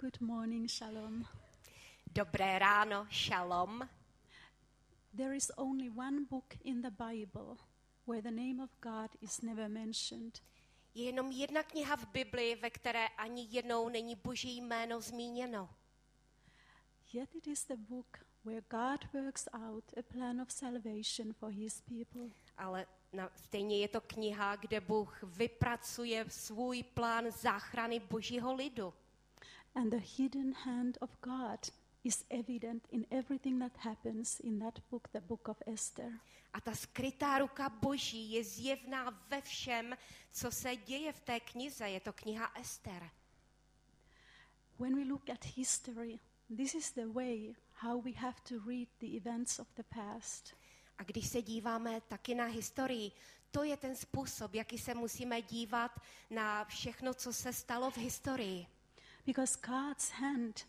Good morning, Shalom. Dobré ráno, šalom. There is only one book in the Bible where the name of God is never mentioned. Je jenom jedna kniha v Bibli, ve které ani jednou není boží jméno zmíněno. Yet it is the book where God works out a plan of salvation for his people. Ale na, stejně je to kniha, kde Bůh vypracuje svůj plán záchrany božího lidu. And the hidden hand of God is evident in everything that happens in that book, the book of Esther. A ta skrytá ruka boží je zjevná ve všem, co se děje v té knize. Je to kniha Ester. When we look at history, this is the way how we have to read the events of the past. A když se díváme taky na historii, to je ten způsob, jaký se musíme dívat na všechno, co se stalo v historii. Because God's hand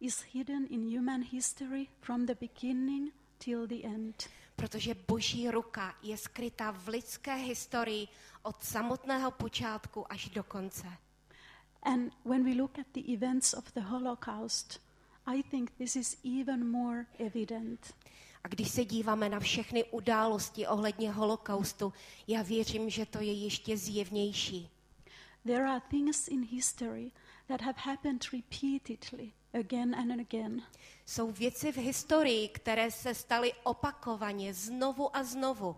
is hidden in human history from the beginning till the end. Protože boží ruka je skryta v lidské historii od samotného počátku až do konce. And when we look at the events of the Holocaust, I think this is even more evident. A když se díváme na všechny události ohledně holokaustu, já věřím, že to je ještě zjevnější. There are things in history that have happened repeatedly again and again. Jsou věci v historii, které se staly opakovaně znovu a znovu.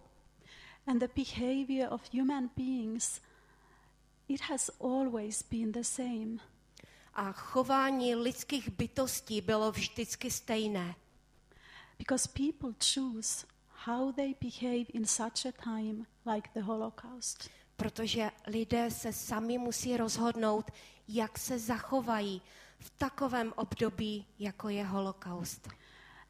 And the behavior of human beings, it has always been the same. A chování lidských bytostí bylo vždycky stejné. Because people choose how they behave in such a time like the Holocaust. Protože lidé se sami musí rozhodnout, jak se zachovají v takovém období, jako je holokaust.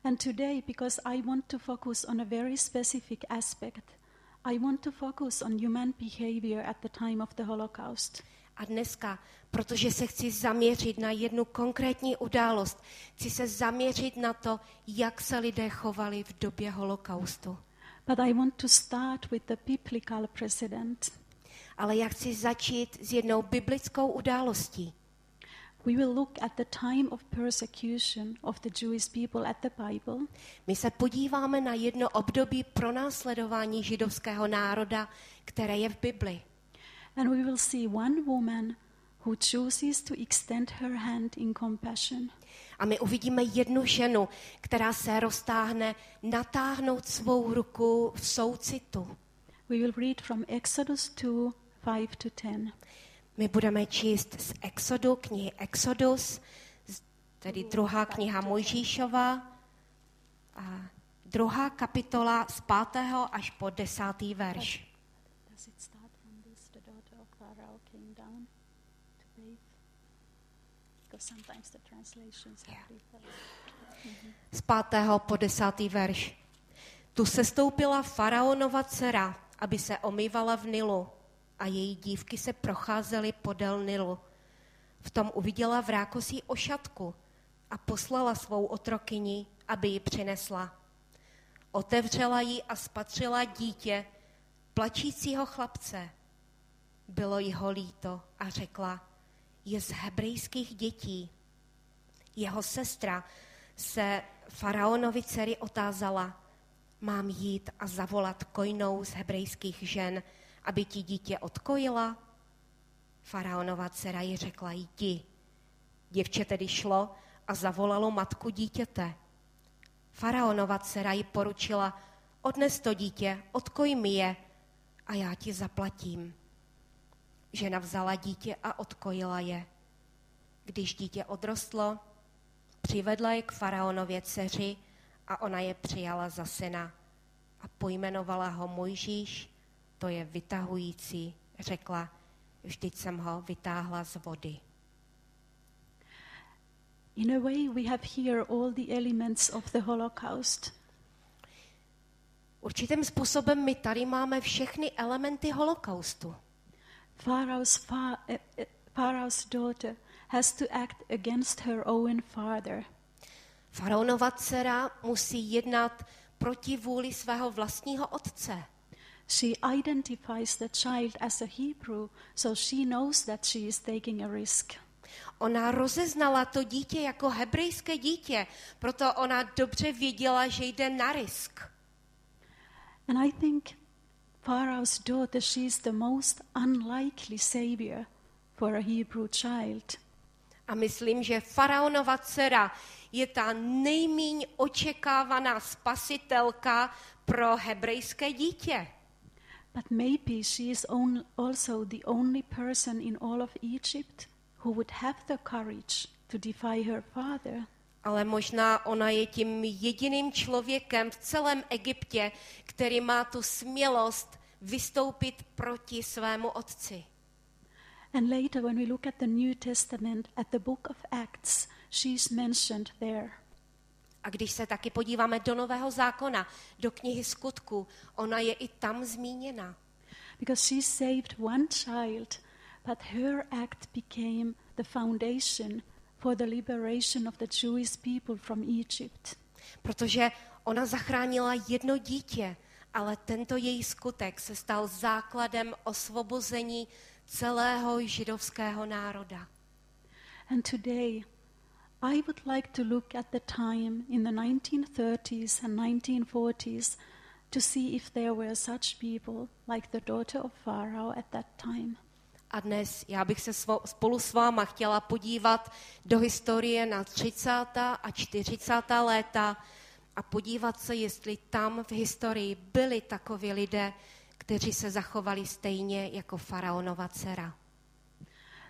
And today, because I want to focus on a very specific aspect, I want to focus on human behavior at the time of the Holocaust. A dneska, protože se chci zaměřit na jednu konkrétní událost, chci se zaměřit na to, jak se lidé chovali v době holokaustu. But I want to start with the biblical precedent. Ale já chci začít s jednou biblickou událostí. We will look at the time of persecution of the Jewish people at the Bible, My se podíváme na jedno období pronásledování židovského národa, které je v Bibli. and we will see one woman who chooses to extend her hand in compassion. A my uvidíme jednu ženu, která se roztáhne natáhnout svou ruku v soucitu. We will read from Exodus 2 5 to 10. My budeme číst z Exodu, knihy Exodus, tedy druhá kniha Mojžíšova, a druhá kapitola z pátého až po desátý verš. Does it start from this? The daughter of Pharaoh came down to bathe? Because sometimes the translations have Yeah. different. Z pátého po desátý verš. Tu se stoupila faraonova dcera, aby se omývala v Nilu a její dívky se procházely podél Nilu. V tom uviděla v rákosí ošatku a poslala svou otrokyni, aby ji přinesla. Otevřela ji a spatřila dítě, plačícího chlapce. Bylo jí ho líto a řekla, je z hebrejských dětí. Jeho sestra se faraonovi dcery otázala, mám jít a zavolat kojnou z hebrejských žen, aby ti dítě odkojila? Faraonova dcera ji řekla, jdi. Děvče tedy šlo a zavolalo matku dítěte. Faraonova dcera ji poručila, odnes to dítě, odkoj mi je a já ti zaplatím. Žena vzala dítě a odkojila je. Když dítě odrostlo, přivedla je k faraonově dceři a ona je přijala za syna a pojmenovala ho Mojžíš, to je vytahující, řekla, vždyť jsem ho vytáhla z vody. In a way, we have here all the elements of the Holocaust. Určitým způsobem my tady máme všechny elementy holokaustu. Pharaoh's, fa- uh, uh, Pharaoh's daughter has to act against her own father. Faraonova dcera musí jednat proti vůli svého vlastního otce. She identifies the child as a Hebrew, so she knows that she is taking a risk. Ona rozeznala to dítě jako hebrejské dítě, proto ona dobře věděla, že jde na risk. And I think Pharaoh's daughter, she is the most unlikely savior for a Hebrew child. A myslím, že faraonova dcera je ta nejmíň očekávaná spasitelka pro hebrejské dítě. But maybe she is on, also the only person in all of Egypt who would have the courage to defy her father. Ale možná ona je tím jediným člověkem v celém Egyptě, který má tu smělost vystoupit proti svému otci. And later, when we look at the New Testament, at the book of Acts, she's mentioned there. A když se taky podíváme do Nového zákona, do knihy skutku, ona je i tam zmíněna. Because she saved one child, but her act became the foundation for the liberation of the Jewish people from Egypt. Protože ona zachránila jedno dítě, ale tento její skutek se stal základem osvobození celého židovského národa. And today, I would like to look at the time in the 1930s and 1940s to see if there were such people like the daughter of Pharaoh at that time. A dnes já bych se svo, spolu s váma chtěla podívat do historie na 30. a 40. léta a podívat se, jestli tam v historii byli takoví lidé, kteří se zachovali stejně jako faraonova dcera.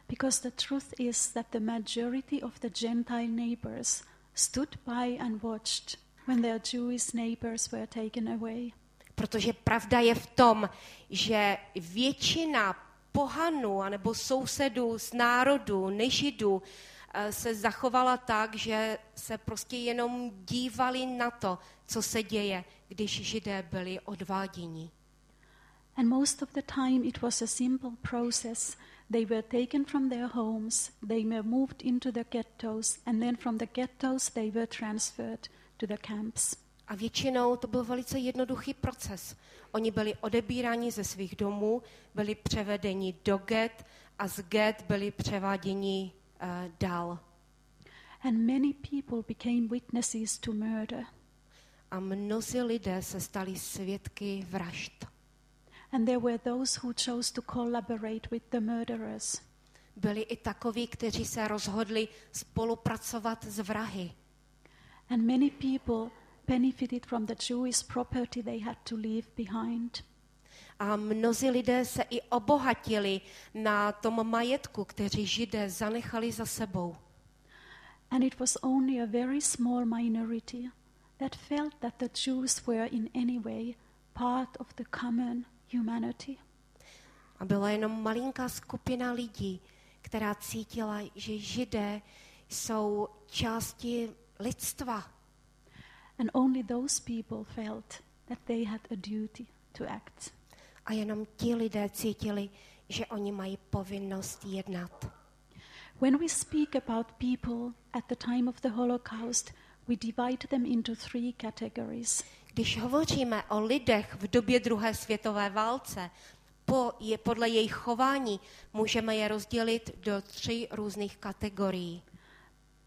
Because the truth is that the majority of the Gentile neighbors stood by and watched when their Jewish neighbors were taken away. Protože pravda je v tom, že většina pohanů anebo sousedů z národů, nežidů, eh, se zachovala tak, že se prostě jenom dívali na to, co se děje, když židé byli odváděni. And most of the time it was a simple process. They were taken from their homes, they were moved into the ghettos, and then from the ghettos they were transferred to the camps. A většinou to byl velice jednoduchý proces. Oni byli odebíráni ze svých domů, byli převedeni do get a z get byli převáděni uh, dál. And many people became witnesses to murder. A mnozí lidé se stali svědky vražd. And there were those who chose to collaborate with the murderers. Byli i takoví, kteří se rozhodli spolupracovat s vrahy. And many people benefited from the Jewish property they had to leave behind. A mnozí lidé se i obohatili na tom majetku, kteří židé zanechali za sebou. And it was only a very small minority that felt that the Jews were in any way part of the common humanity. A byla jenom malinká skupina lidí, která cítila, že židé jsou části lidstva. And only those people felt that they had a duty to act. A jenom ti lidé cítili, že oni mají povinnost jednat. When we speak about people at the time of the Holocaust, we divide them into three categories. Když hovoříme o lidech v době druhé světové válce, po, je, podle jejich chování můžeme je rozdělit do tří různých kategorií.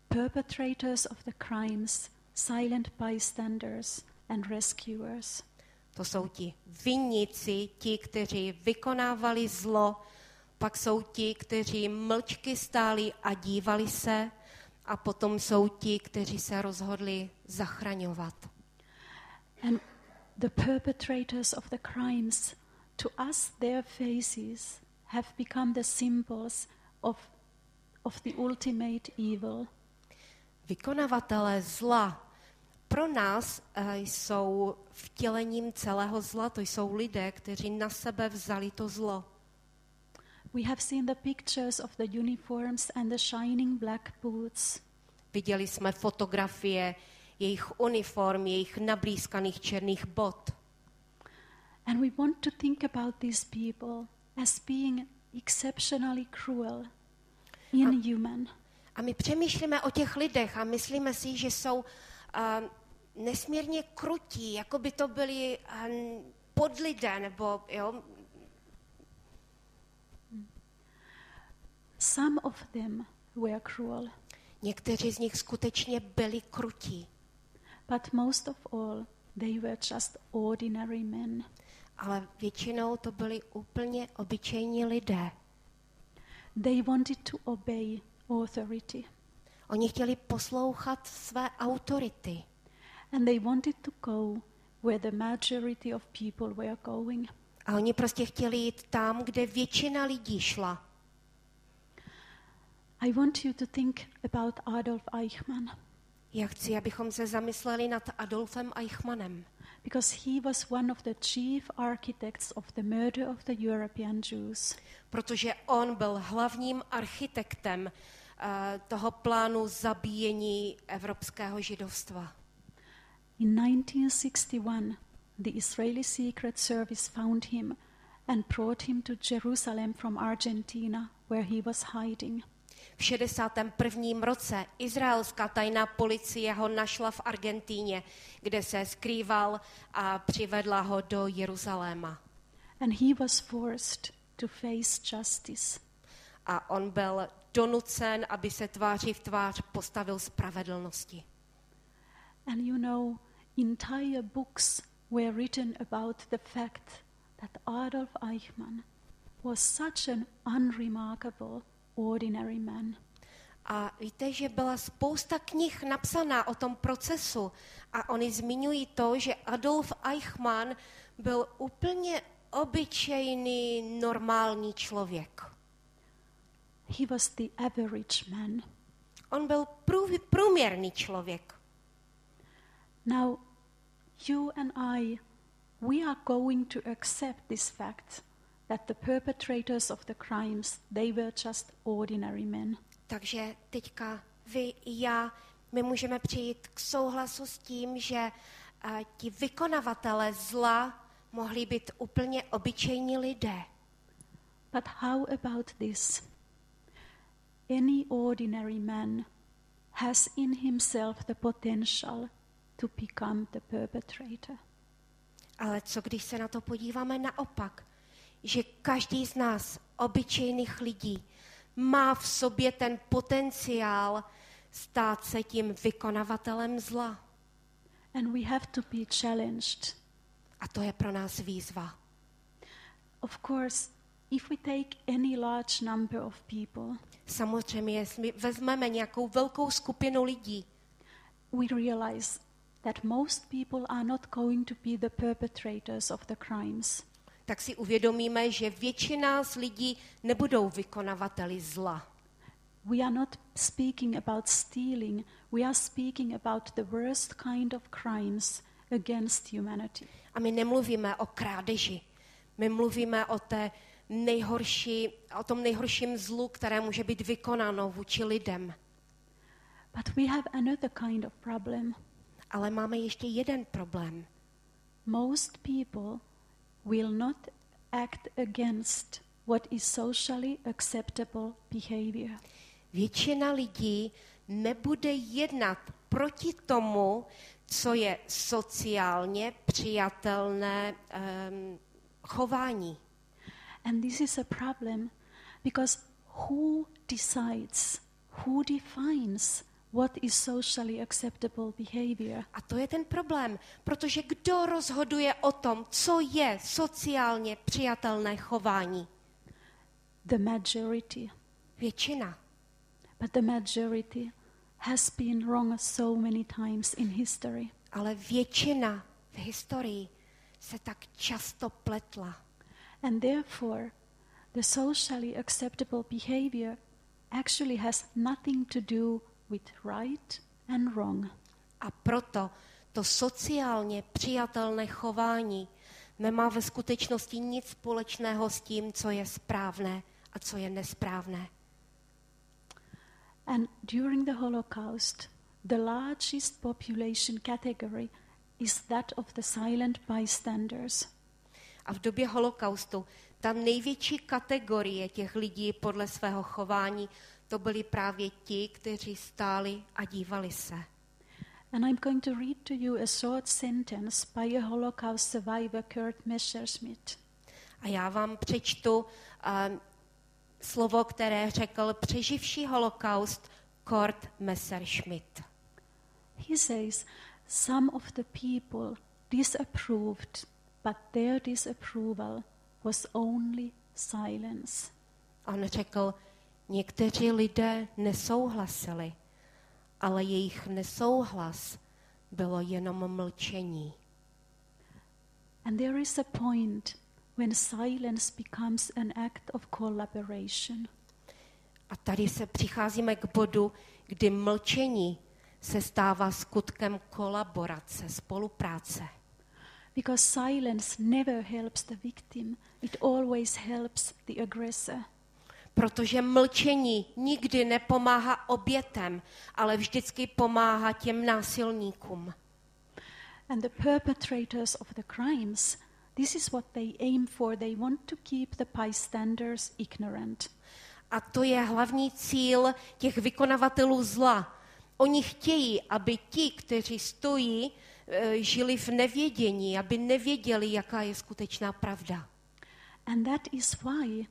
Perpetrators of the crimes, silent bystanders, and rescuers. To jsou ti vinníci, ti, kteří vykonávali zlo, pak jsou ti, kteří mlčky stáli a dívali se, a potom jsou ti, kteří se rozhodli zachraňovat. And the perpetrators of the crimes, to us, their faces have become the symbols of, of the ultimate evil. Vykonavatelé zla pro nás eh, jsou vtělením celého zla, to jsou lidé, kteří na sebe vzali to zlo. We have seen the pictures of the uniforms and the shining black boots. Viděli jsme fotografie jejich uniform, jejich nablízkaných černých bot. And we want to think about these people as being exceptionally cruel, inhuman. A my přemýšlíme o těch lidech a myslíme si, že jsou uh, nesmírně krutí, jako by to byli uh, podlidé, nebo jo, Some of them were cruel, Někteří z nich skutečně byli krutí, but most of all, they were just ordinary men. ale většinou to byli úplně obyčejní lidé. They wanted to obey authority, Oni chtěli poslouchat své autority and they wanted to go where the majority of people were going. a oni prostě chtěli jít tam, kde většina lidí šla. I want you to think about Adolf Eichmann Já chci, abychom se zamysleli nad Adolfem Eichmannem, because he was one of the chief architects of the murder of the European Jews. protože on byl hlavním architektem eh, toho plánu zabíjení evropského židovstva. In 1961, the Israeli Secret Service found him and brought him to Jerusalem from Argentina, where he was hiding. V 61. roce izraelská tajná policie ho našla v Argentíně, kde se skrýval a přivedla ho do Jeruzaléma. And he was forced to face justice. A on byl donucen, aby se tváří v tvář postavil spravedlnosti. And you know, entire books were written about the fact that Adolf Eichmann was such an unremarkable, ordinary man. A víte, že byla spousta knih napsaná o tom procesu a oni zmiňují to, že Adolf Eichmann byl úplně obyčejný, normální člověk. He was the average man. On byl prů- průměrný člověk. Now, you and I, we are going to accept this fact that the perpetrators of the crimes, they were just ordinary men. Takže teďka vy i já, my můžeme přijít k souhlasu s tím, že uh, ti vykonavatelé zla mohli být úplně obyčejní lidé. But how about this? Any ordinary man has in himself the potential to become the perpetrator. Ale co když se na to podíváme naopak? Že každý z nás, obyčejných lidí, má v sobě ten potenciál stát se tím vykonavatelem zla. And we have to be challenged. A to je pro nás výzva. Of course, if we take any large number of people, Samozřejmě, jestli vezmeme nějakou velkou skupinu lidí, we realize that most people are not going to be the perpetrators of the crimes. Tak si uvědomíme, že většina z lidí nebudou vykonavateli zla. We are not speaking about stealing, we are speaking about the worst kind of crimes against humanity. A my nemluvíme o krádeži. My mluvíme o té nejhorší, o tom nejhorším zlu, které může být vykonáno vůči lidem. But we have another kind of problem. Ale máme ještě jeden problém. Most people will not act against what is socially acceptable behavior. Většina lidí nebude jednat proti tomu, co je sociálně přijatelné um, chování. And this is a problem because who decides, who defines what is socially acceptable behavior? A to je ten problém, protože kdo rozhoduje o tom, co je sociálně přijatelné chování? The majority. Většina. But the majority has been wrong so many times in history. Ale většina v historii se tak často pletla. And therefore, the socially acceptable behavior actually has nothing to do with right and wrong. A proto to sociálně přijatelné chování nemá ve skutečnosti nic společného s tím, co je správné a co je nesprávné. And during the Holocaust, the largest population category is that of the silent bystanders. A v době holokaustu ta největší kategorie těch lidí podle svého chování, to byli právě ti, kteří stáli a dívali se. And I'm going to read to you a short sentence by a Holocaust survivor, Kurt Messerschmidt. A já vám přečtu um, slovo, které řekl přeživší holokaust Kurt Messerschmitt. He says, Some of the people disapproved, but their disapproval was only silence. On řekl, někteří lidé nesouhlasili, ale jejich nesouhlas bylo jenom mlčení. And there is a point when silence becomes an act of collaboration. A tady se přicházíme k bodu, kdy mlčení se stává skutkem kolaborace, spolupráce. Because silence never helps the victim, it always helps the aggressor. Protože mlčení nikdy nepomáhá obětem, ale vždycky pomáhá těm násilníkům. And the perpetrators of the crimes, this is what they aim for. They want to keep the bystanders ignorant. A to je hlavní cíl těch vykonavatelů zla. Oni chtějí, aby ti, kteří stojí, eh, žili v nevědění, aby nevěděli, jaká je skutečná pravda. And that is why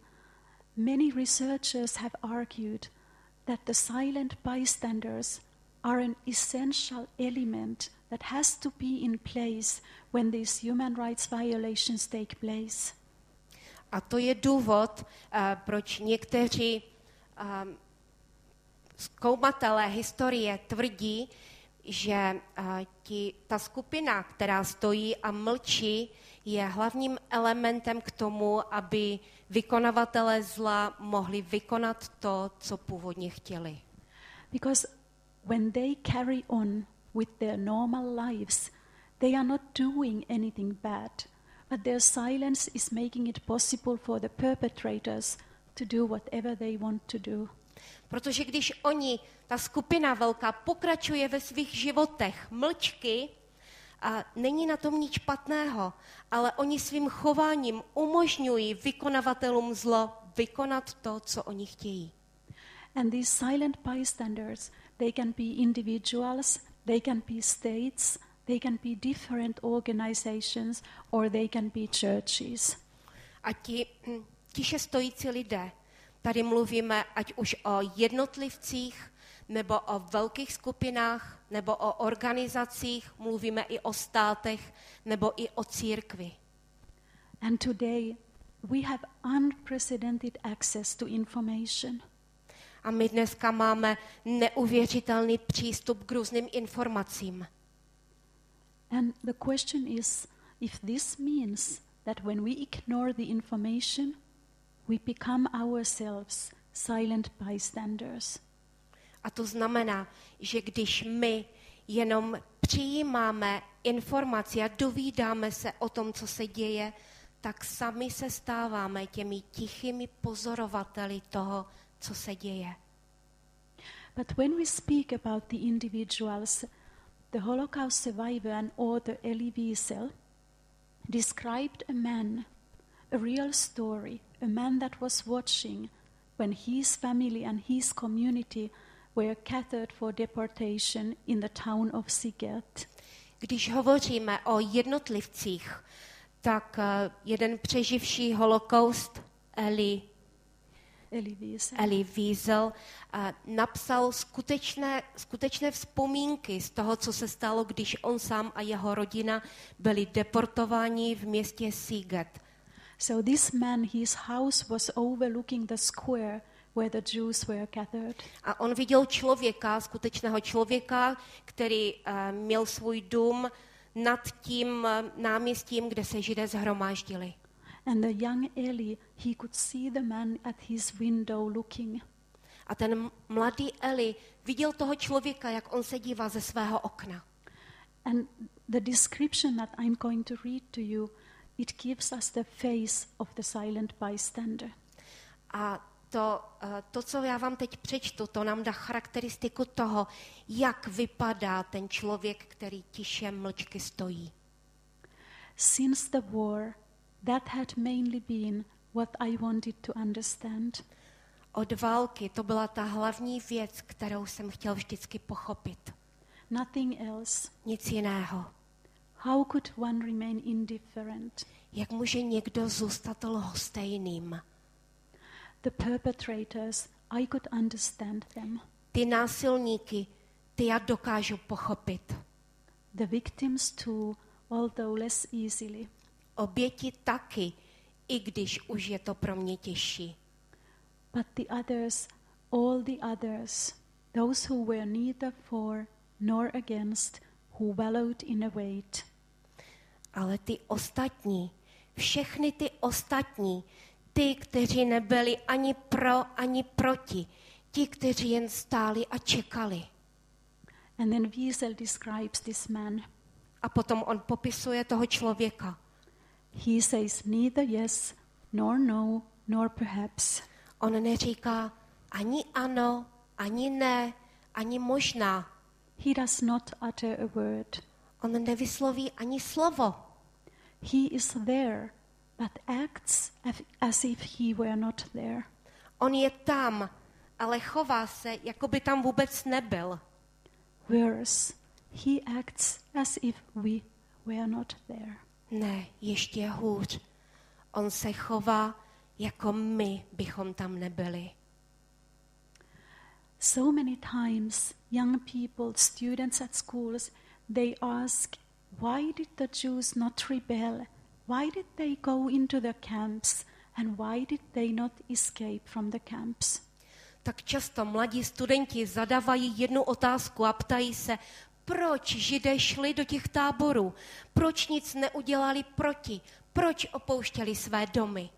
many researchers have argued that the silent bystanders are an essential element that has to be in place when these human rights violations take place. A to je důvod, eh, proč někteří um, zkoumatelé historie tvrdí, že uh, ti, ta skupina, která stojí a mlčí, je hlavním elementem k tomu, aby vykonavatelé zla mohli vykonat to, co původně chtěli. Because when they carry on with their normal lives, they are not doing anything bad, but their silence is making it possible for the perpetrators to do whatever they want to do. Protože když oni, ta skupina velká, pokračuje ve svých životech mlčky, a není na tom nic špatného, ale oni svým chováním umožňují vykonavatelům zlo vykonat to, co oni chtějí. And these silent bystanders, they can be individuals, they can be states, they can be different organizations, or they can be churches. A ti tiše stojící lidé, tady mluvíme ať už o jednotlivcích, nebo o velkých skupinách, nebo o organizacích, mluvíme i o státech, nebo i o církvi. And today, we have unprecedented access to information. A my dneska máme neuvěřitelný přístup k různým informacím. And the question is if this means that when we ignore the information, we become ourselves silent bystanders. A to znamená, že když my jenom přijímáme informaci a dovídáme se o tom, co se děje, tak sami se stáváme těmi tichými pozorovateli toho, co se děje. But when we speak about the individuals, the Holocaust survivor and author Elie Wiesel described a man, a real story, a man that was watching when his family and his community were gathered for deportation in the town of Siget. Když hovoříme o jednotlivcích, tak eh, jeden přeživší holokaust, Eli, Elie Wiesel. Eli Wiesel, eh, napsal skutečné, skutečné vzpomínky z toho, co se stalo, když on sám a jeho rodina byli deportováni v městě Siget. So this man, his house was overlooking the square where the Jews were gathered. A on viděl člověka, skutečného člověka, který uh, měl svůj dům nad tím uh, náměstím, kde se židé zhromáždili. And the young Eli, he could see the man at his window looking. A ten mladý Eli viděl toho člověka, jak on se dívá ze svého okna. And the description that I'm going to read to you, it gives us the face of the silent bystander. A to, eh, to, co já vám teď přečtu, to nám dá charakteristiku toho, jak vypadá ten člověk, který tiše mlčky stojí. Since the war, that had mainly been what I wanted to understand. Od války to byla ta hlavní věc, kterou jsem chtěl vždycky pochopit. Nothing else. Nic jiného. How could one remain indifferent? Jak může někdo zůstat lhostejným? the perpetrators, I could understand them. Ty násilníky, ty já dokážu pochopit. The victims too, although less easily. Oběti taky, i když už je to pro mě těžší. But the others, all the others, those who were neither for nor against, who wallowed in a weight. Ale ty ostatní, všechny ty ostatní, ty, kteří nebyli ani pro, ani proti, ti, kteří jen stáli a čekali. And then Wiesel describes this man. A potom on popisuje toho člověka. He says neither yes, nor no, nor perhaps. On neříká ani ano, ani ne, ani možná. He does not utter a word. On nevysloví ani slovo. He is there, but acts as if he were not there. On je tam, ale chová se, jako by tam vůbec nebyl. Worse, he acts as if we were not there. Ne, ještě hůř. On se chová, jako my bychom tam nebyli. So many times, young people, students at schools, they ask, why did the Jews not rebel? Why did they go into the camps? And why did they not escape from the camps? Tak často mladí studenti zadávají jednu otázku a ptají se, proč židé šli do těch táborů, proč nic neudělali proti, proč opouštěli své domy.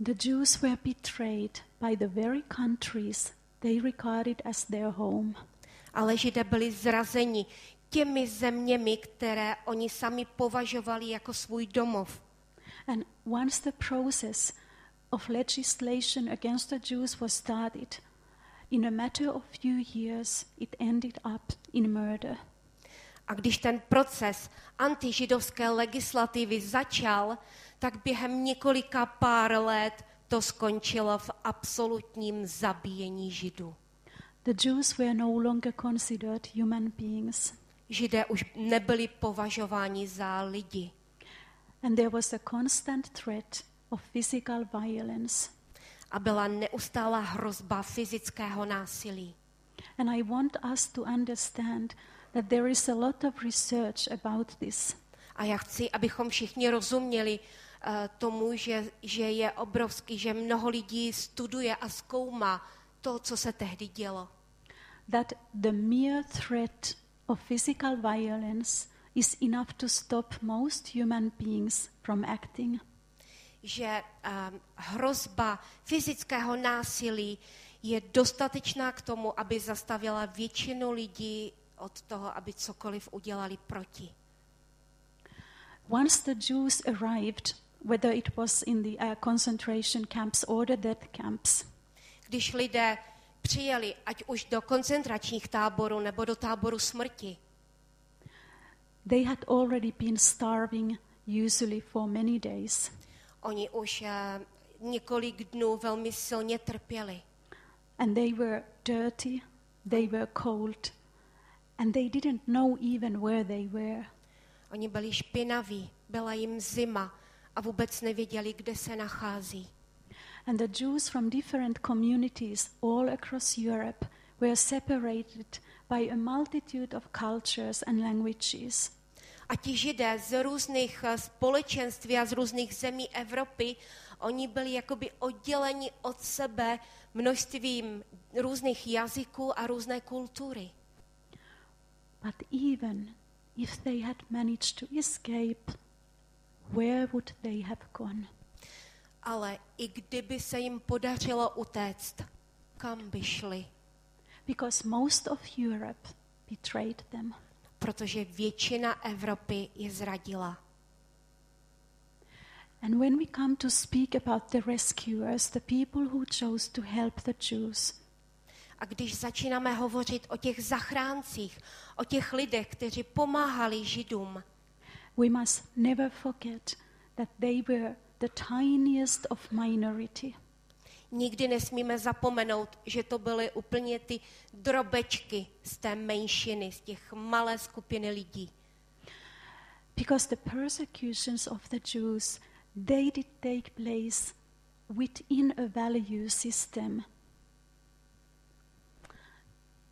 The Jews were betrayed by the very countries they regarded as their home. Ale židé byli zrazeni těmi zeměmi, které oni sami považovali jako svůj domov. And once the process of legislation against the Jews was started, in a matter of few years it ended up in murder. A když ten proces antižidovské legislativy začal, tak během několika pár let to skončilo v absolutním zabíjení židů. The Jews were no longer considered human beings, Židé už nebyli považováni za lidi. and there was a constant threat of physical violence. A byla neustálá hrozba fyzického násilí. And I want us to understand that there is a lot of research about this. A já chci, abychom všichni rozuměli uh, tomu, že, že je obrovský, že mnoho lidí studuje a zkoumá to, co se tehdy dělo. That the mere threat of physical violence is enough to stop most human beings from acting. Že um, hrozba fyzického násilí je dostatečná k tomu, aby zastavila většinu lidí od toho, aby cokoliv udělali proti. Once the Jews arrived, whether it was in the uh, concentration camps or the death camps, Když lidé přijeli, ať už do koncentračních táborů nebo do táboru smrti, they had already been starving, usually for many days. oni už eh, několik dnů velmi silně trpěli. And they were dirty, they were cold, and they didn't know even where they were. Oni byli špinaví, byla jim zima a vůbec nevěděli, kde se nachází. And the Jews from different communities all across Europe were separated by a multitude of cultures and languages. A ti židé z různých eh, společenství a z různých zemí Evropy, oni byli jakoby odděleni od sebe množstvím různých jazyků a různé kultury. But even if they had managed to escape, where would they have gone? Ale i kdyby se jim podařilo utéct, kam by šli? Because most of Europe betrayed them. Protože většina Evropy je zradila. And when we come to speak about the rescuers, the people who chose to help the Jews, A když začínáme hovořit o těch zachráncích, o těch lidech, kteří pomáhali Židům, we must never forget that they were the tiniest of minority. nikdy nesmíme zapomenout, že to byly úplně ty drobečky z té menšiny, z těch malé skupiny lidí. Because the persecutions of the Jews, they did take place within a value system.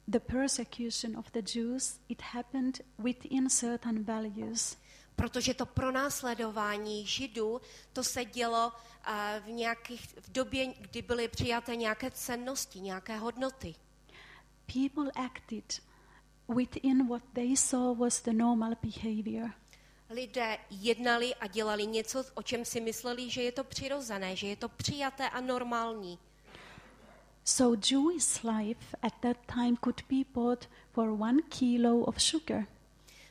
The persecution of the Jews, it happened within certain values. Protože to pronásledování židů, to se dělo uh, v, nějakých, v době, kdy byly přijaté nějaké cennosti, nějaké hodnoty. People acted within what they saw was the normal behavior. Lidé jednali a dělali něco, o čem si mysleli, že je to přirozené, že je to přijaté a normální. So Jewish life at that time could be bought for one kilo of sugar.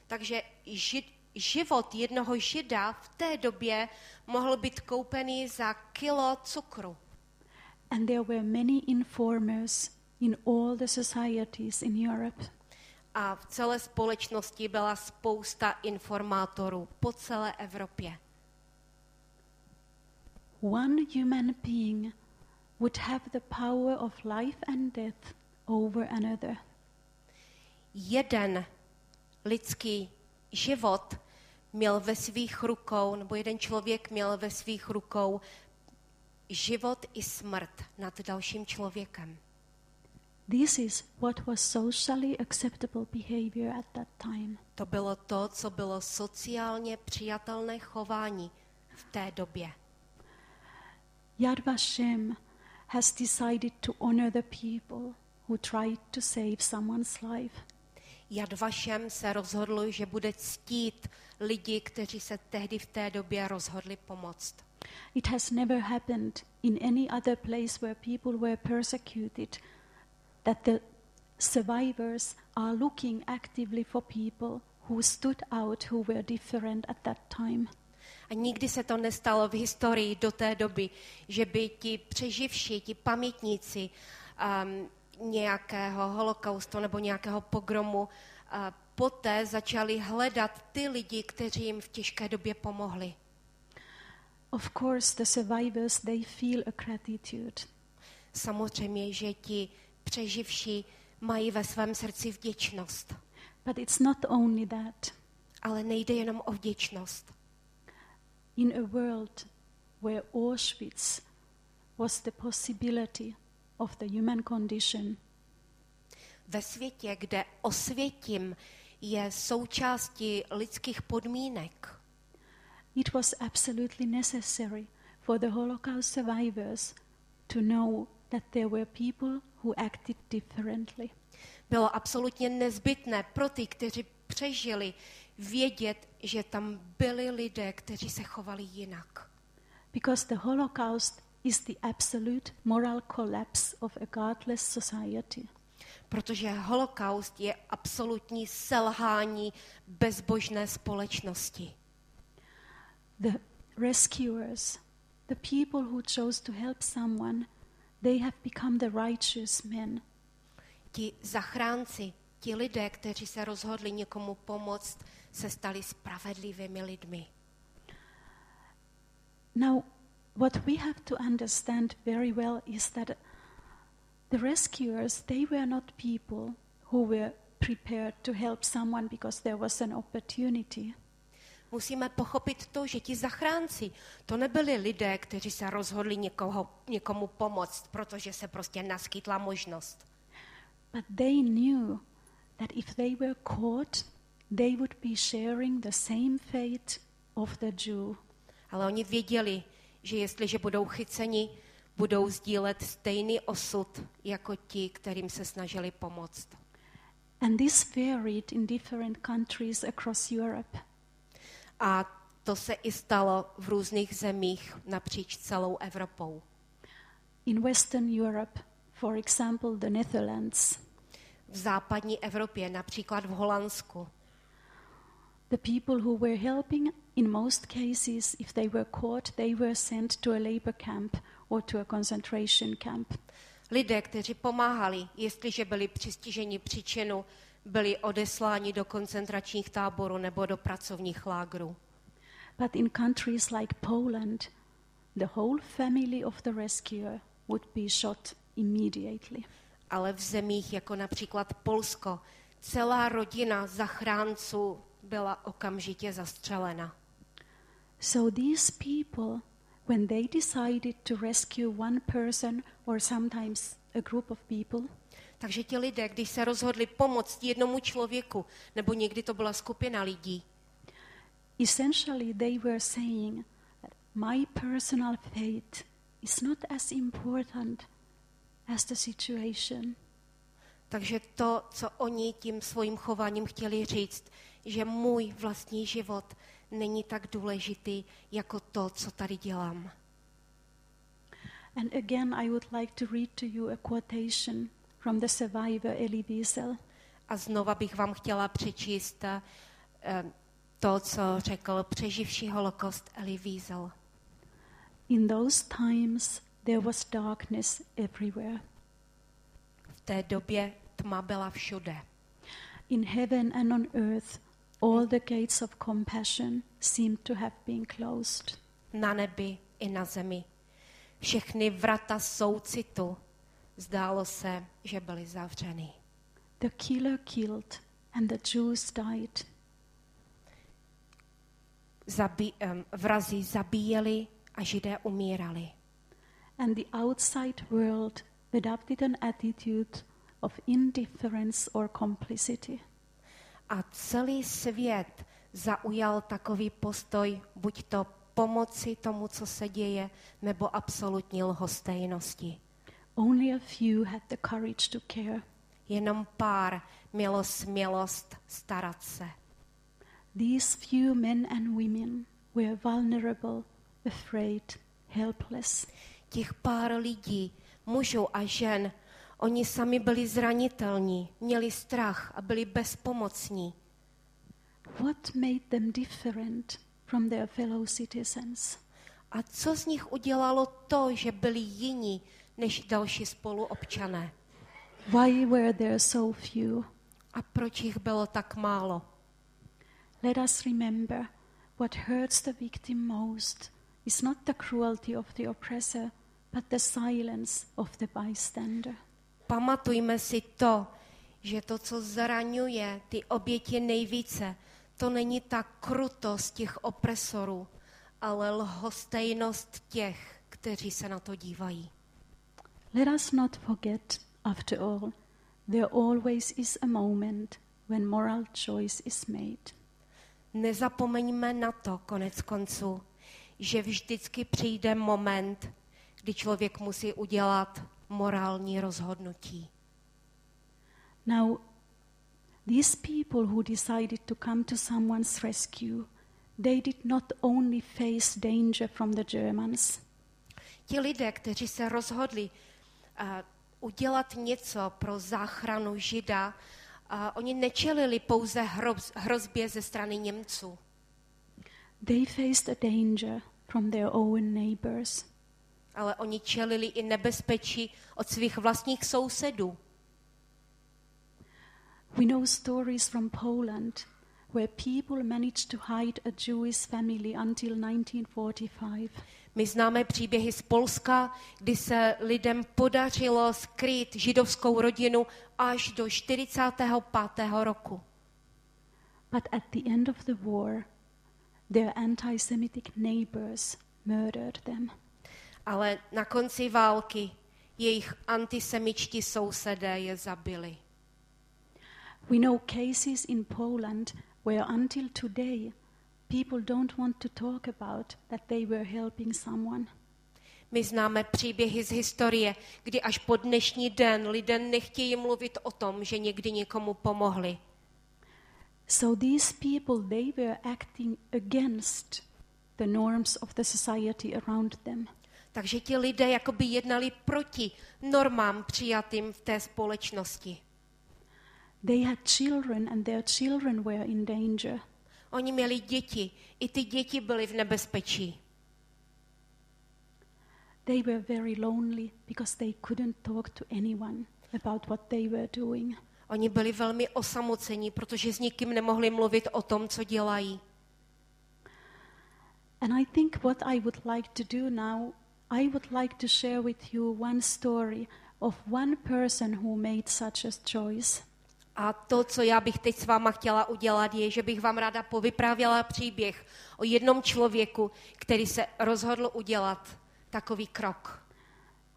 Takže žid, život jednoho žida v té době mohl být koupený za kilo cukru. And there were many informers in all the societies in Europe. A v celé společnosti byla spousta informátorů po celé Evropě. One human being would have the power of life and death over another. Jeden lidský život měl ve svých rukou, nebo jeden člověk měl ve svých rukou život i smrt nad dalším člověkem. This is what was socially acceptable behavior at that time. To bylo to, co bylo sociálně přijatelné chování v té době. Yad Vashem has decided to honor the people who tried to save someone's life. Jad Vašem se rozhodl, že bude ctít lidi, kteří se tehdy v té době rozhodli pomoct. It has never happened in any other place where people were persecuted that the survivors are looking actively for people who stood out, who were different at that time. A nikdy se to nestalo v historii do té doby, že by ti přeživší, ti pamětníci um, nějakého holokaustu nebo nějakého pogromu uh, poté začali hledat ty lidi, kteří jim v těžké době pomohli. Of course, the survivors they feel a gratitude. Samozřejmě, že ti přeživší mají ve svém srdci vděčnost. But it's not only that. Ale nejde jenom o vděčnost. In a world where Auschwitz was the possibility of the human condition, Ve světě, kde osvětím je součástí lidských podmínek, it was absolutely necessary for the Holocaust survivors to know that there were people who acted differently. bylo absolutně nezbytné pro ty, kteří přežili, vědět, že tam byli lidé, kteří se chovali jinak. Because the Holocaust is the absolute moral collapse of a godless society. Protože holokaust je absolutní selhání bezbožné společnosti. The rescuers, the people who chose to help someone, they have become the righteous men. Ti zachránci, ti lidé, kteří se rozhodli někomu pomoct, se stali spravedlivými lidmi. Now, what we have to understand very well is that the rescuers, they were not people who were prepared to help someone because there was an opportunity. Musíme pochopit to, že ti zachránci, to nebyli lidé, kteří se rozhodli někoho, někomu pomoct, protože se prostě naskytla možnost. But they knew that if they were caught, they would be sharing the same fate of the Jew. Ale oni věděli, že jestliže budou chyceni, budou sdílet stejný osud jako ti, kterým se snažili pomoct. And this varied in different countries across Europe. A to se i stalo v různých zemích napříč celou Evropou. In Western Europe, for example, the Netherlands, V západní Evropě, například v Holandsku, the people who were helping, in most cases, if they were caught, they were sent to a labor camp or to a concentration camp. lidé, kteří pomáhali, jestliže byli přistiženi příčinu, byli odesláni do koncentračních táborů nebo do pracovních lágrů. But in countries like Poland, the whole family of the rescuer would be shot immediately. Ale v zemích jako například Polsko, celá rodina zachránců byla okamžitě zastřelena. So these people when they decided to rescue one person or sometimes a group of people, Takže ti lidé, když se rozhodli pomoct jednomu člověku, nebo někdy to byla skupina lidí, essentially they were saying that my personal fate is not as important as the situation. takže to, co oni tím svým chováním chtěli říct, že můj vlastní život není tak důležitý jako to, co tady dělám. And again, I would like to read to you a quotation from the survivor Elie Wiesel. A znova bych vám chtěla přečíst eh, to, co řekl přeživší holokost Elie Wiesel. In those times, there was darkness everywhere. V té době tma byla všude. In heaven and on earth, all the gates of compassion seemed to have been closed. Na nebi i na zemi. Všechny vrata soucitu zdálo se, že byly zavřeny. The killer killed, and the Jews died. Zabí, um, vrazi zabíjeli a židé umírali. And the outside world adopted an attitude of indifference or complicity. A celý svět zaujal takový postoj, buď to pomoci tomu, co se děje, nebo absolutní lhostejnosti. Only a few had the courage to care. Jenom pár mělo smělost starat se. These few men and women were vulnerable, afraid, helpless. Těch pár lidí, mužů a žen, oni sami byli zranitelní, měli strach a byli bezpomocní. What made them different from their fellow citizens? A co z nich udělalo to, že byli jiní než další spoluobčané? Why were there so few? A proč jich bylo tak málo? Let us remember what hurts the victim most is not the cruelty of the oppressor, but the silence of the bystander. Pamatujme si to, že to, co zraňuje ty oběti nejvíce, to není ta krutost těch opresorů, ale lhostejnost těch, kteří se na to dívají. Let us not forget, after all, there always is a moment when moral choice is made. Nezapomeňme na to, konec konců, že vždycky přijde moment, kdy člověk musí udělat morální rozhodnutí. Now, these people who decided to come to someone's rescue, they did not only face danger from the Germans, Ti lidé, kteří se rozhodli uh, udělat něco pro záchranu Žida, uh, oni nečelili pouze hroz, hrozbě ze strany Němců. they faced a danger from their own neighbors. Ale oni čelili i nebezpečí od svých vlastních sousedů. We know stories from Poland where people managed to hide a Jewish family until 1945. My známe příběhy z Polska, kdy se lidem podařilo skrýt židovskou rodinu až do 45. roku. But at the end of the war, their anti Semitic neighbors murdered them. Ale na konci války jejich antisemičtí sousedé je zabili. We know cases in Poland where until today people don't want to talk about that they were helping someone. My známe příběhy z historie, kdy až po dnešní den lidé nechtějí mluvit o tom, že někdy někomu pomohli. So these people, they were acting against the norms of the society around them. Takže ti lidé jakoby jednali proti normám přijatým v té společnosti. They had children, and their children were in danger. Oni měli děti, i ty děti byly v nebezpečí. They were very lonely because they couldn't talk to anyone about what they were doing. Oni byli velmi osamocení, protože s nikým nemohli mluvit o tom, co dělají. And I think what I would like to do now, I would like to share with you one story of one person who made such a choice. A to, co já bych teď s váma chtěla udělat, je, že bych vám ráda povyprávěla příběh o jednom člověku, který se rozhodl udělat takový krok.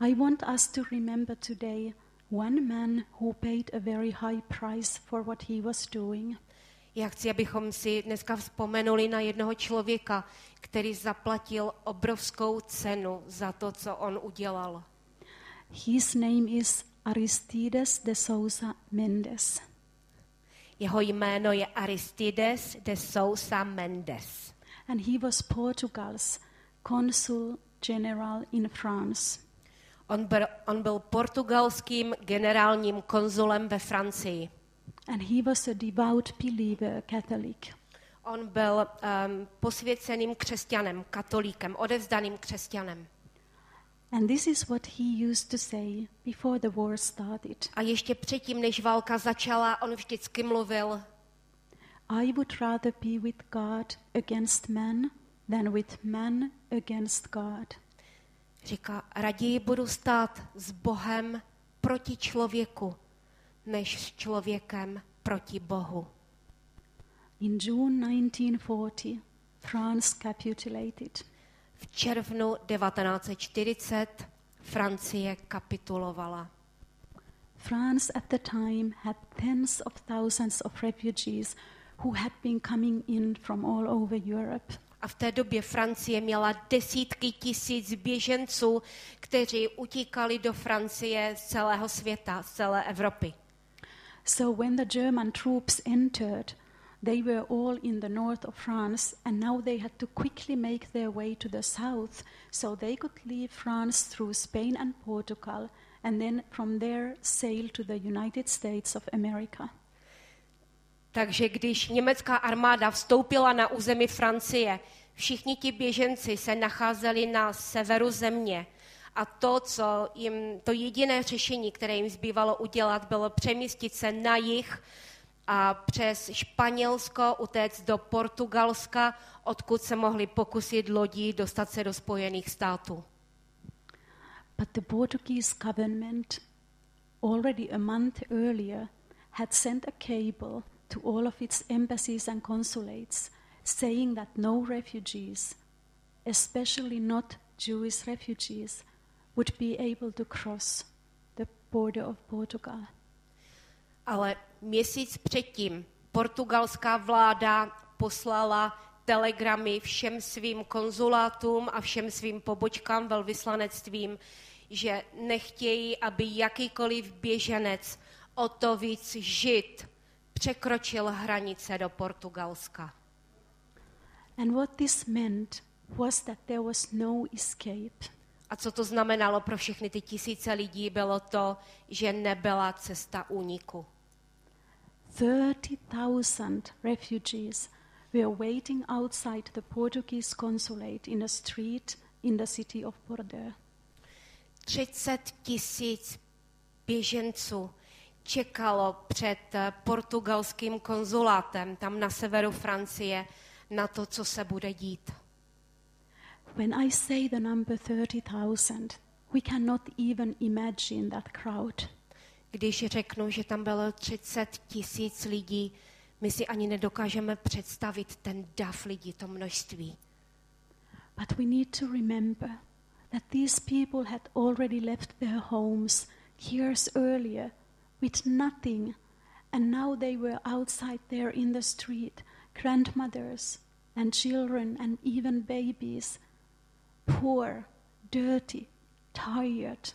I want us to remember today one man who paid a very high price for what he was doing. Já chci, abychom si dneska vzpomenuli na jednoho člověka, který zaplatil obrovskou cenu za to, co on udělal. His name is Aristides de Sousa Mendes. Jeho jméno je Aristides de Sousa Mendes. And he was Portugal's consul general in France. On byl, on byl portugalským generálním konzulem ve Francii. And he was a devout believer, Catholic. On byl um, posvěceným křesťanem, katolíkem, odevzdaným křesťanem. And this is what he used to say before the war started. A ještě předtím, než válka začala, on vždycky mluvil, I would rather be with God against man than with man against God. říká, raději budu stát s Bohem proti člověku, než s člověkem proti Bohu. In June 1940, France capitulated. V červnu 1940 Francie kapitulovala. France at the time had tens of thousands of refugees who had been coming in from all over Europe. A v té době Francie měla desítky tisíc běženců, kteří utíkali do Francie z celého světa, z celé Evropy. So when the German troops entered, they were all in the north of France, and now they had to quickly make their way to the south so they could leave France through Spain and Portugal, and then from there sail to the United States of America. Takže když německá armáda vstoupila na území Francie, všichni ti běženci se nacházeli na severu země. A to, co jim, to jediné řešení, které jim zbývalo udělat, bylo přemístit se na jih a přes Španělsko utéct do Portugalska, odkud se mohli pokusit lodí dostat se do Spojených států. But the Portuguese government, already a month earlier, had sent a cable to all of its embassies and consulates saying that no refugees, especially not Jewish refugees, would be able to cross the border of Portugal. Ale měsíc předtím portugalská vláda poslala telegramy všem svým konzulátům a všem svým pobočkám velvyslanectvím, že nechtějí, aby jakýkoliv běženec o to víc žid překročil hranice do Portugalska. And what this meant was that there was no escape. A co to znamenalo pro všechny ty tisíce lidí, bylo to, že nebyla cesta úniku. 30,000 refugees were waiting outside the Portuguese consulate in a street in the city of Bordeaux. 30 tisíc běženců čekalo před eh, portugalským konzulátem tam na severu Francie na to, co se bude dít. When I say the number 30,000, we cannot even imagine that crowd. Když řeknu, že tam bylo 30 tisíc lidí, my si ani nedokážeme představit ten dav lidí, to množství. But we need to remember that these people had already left their homes years earlier with nothing, and now they were outside there in the street, grandmothers and children and even babies, poor, dirty, tired.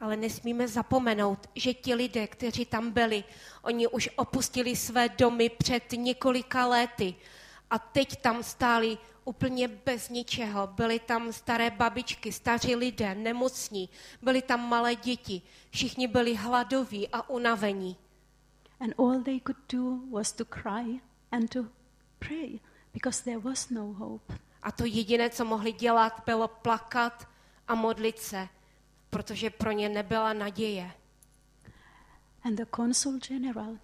Ale nesmíme zapomenout, že ti lidé, kteří tam byli, oni už opustili své domy před několika lety a teď tam stáli úplně bez ničeho. Byly tam staré babičky, staří lidé, nemocní, byly tam malé děti. Všichni byli hladoví a unavení. And all they could do was to cry and to pray because there was no hope. A to jediné, co mohli dělat, bylo plakat a modlit se, protože pro ně nebyla naděje. And the consul general,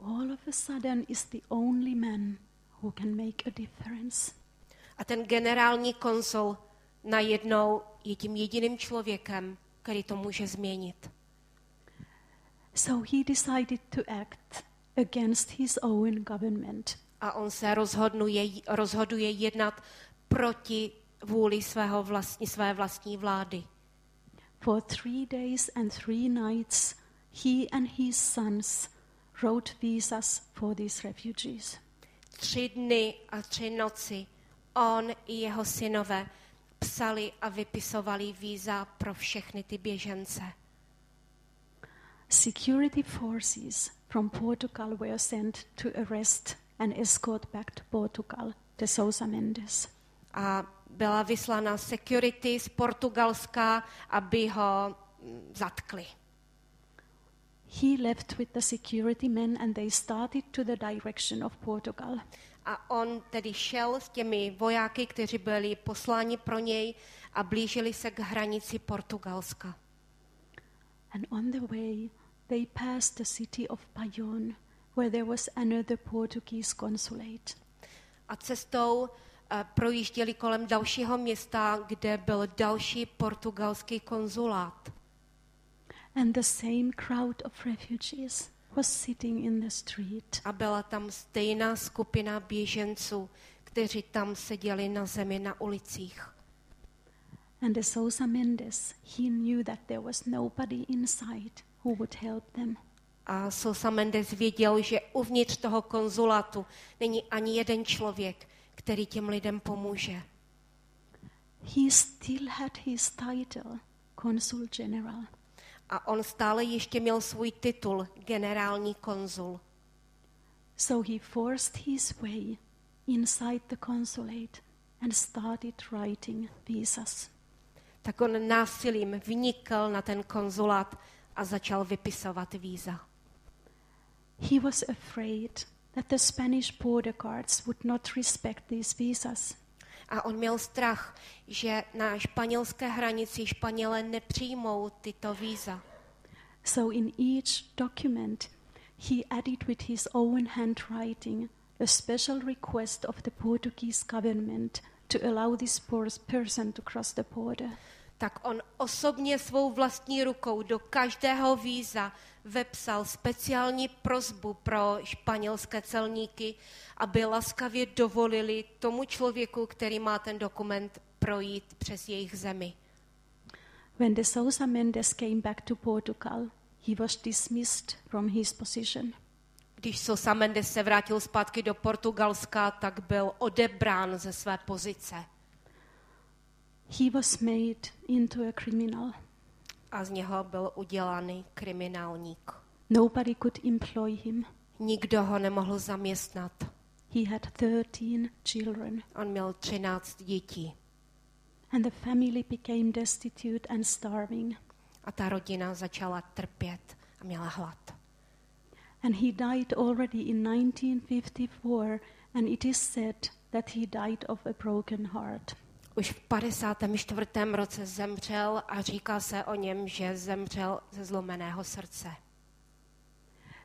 all of a sudden, is the only man who can make a difference. A ten generální konsul najednou je tím jediným člověkem, který to může změnit. So he decided to act against his own government. A on se rozhodnuje, rozhoduje jednat proti vůli svého vlastní, své vlastní vlády. For three days and three nights, he and his sons wrote visas for these refugees. Tři dny a tři noci on i jeho synové psali a vypisovali víza pro všechny ty běžence. Security forces from Portugal were sent to arrest and escort back to Portugal de Sousa Mendes. A byla vyslána security z Portugalska, aby ho mm, zatkli. He left with the security men and they started to the direction of Portugal. A on tedy šel s těmi vojáky, kteří byli posláni pro něj a blížili se k hranici Portugalska. And on the way, they passed the city of Bayonne, where there was another Portuguese consulate. A cestou projížděli kolem dalšího města, kde byl další portugalský konzulát. And the same crowd of refugees was sitting in the street. A byla tam stejná skupina běženců, kteří tam seděli na zemi na ulicích. And de Sousa Mendes, he knew that there was nobody inside who would help them. A Sosa Mendes věděl, že uvnitř toho konzulátu není ani jeden člověk, který těm lidem pomůže. He still had his title, Consul General. A on stále ještě měl svůj titul generální konzul. So he forced his way inside the consulate and started writing visas. Tak on násilím vnikl na ten konzulát a začal vypisovat víza. He was afraid that the Spanish border guards would not respect these visas. A on měl strach, že na španělské hranici Španělé nepřijmou tyto víza. So in each document, he added with his own handwriting a special request of the Portuguese government to allow this poor person to cross the border. tak on osobně svou vlastní rukou do každého víza vepsal speciální prozbu pro španělské celníky, aby laskavě dovolili tomu člověku, který má ten dokument, projít přes jejich zemi. When de Sousa Mendes came back to Portugal, he was dismissed from his position. Když Sosa Mendes se vrátil zpátky do Portugalska, tak byl odebrán ze své pozice. He was made into a criminal. A z něho byl udělaný kriminálník. Nobody could employ him. Nikdo ho nemohl zaměstnat. He had 13 children, On měl 13 dětí. and the family became destitute and starving. A ta rodina začala trpět a měla hlad. And he died already in 1954, and it is said that he died of a broken heart. Už v 54. roce zemřel a říká se o něm, že zemřel ze zlomeného srdce.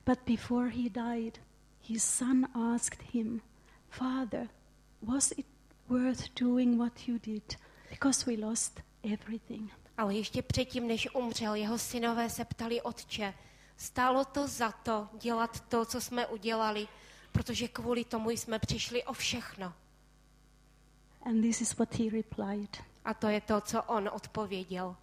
But before he died, his son asked him, Father, was it worth doing what you did? Because we lost everything. Ale ještě předtím, než umřel, jeho synové se ptali otče, stálo to za to dělat to, co jsme udělali, protože kvůli tomu jsme přišli o všechno. And this is what he replied A to je to, co on odpověděl.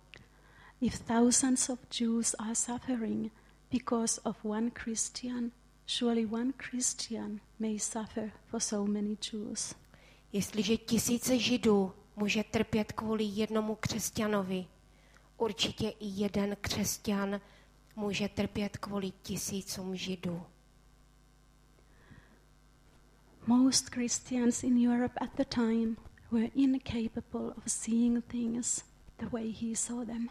If thousands of Jews are suffering because of one Christian, surely one Christian may suffer for so many Jews. Jestliže tisíce židů může trpět kvůli jednomu křesťanovi, určitě i jeden křesťan může trpět kvůli tisícům židů. Most Christians in Europe at the time were incapable of seeing things the way he saw them.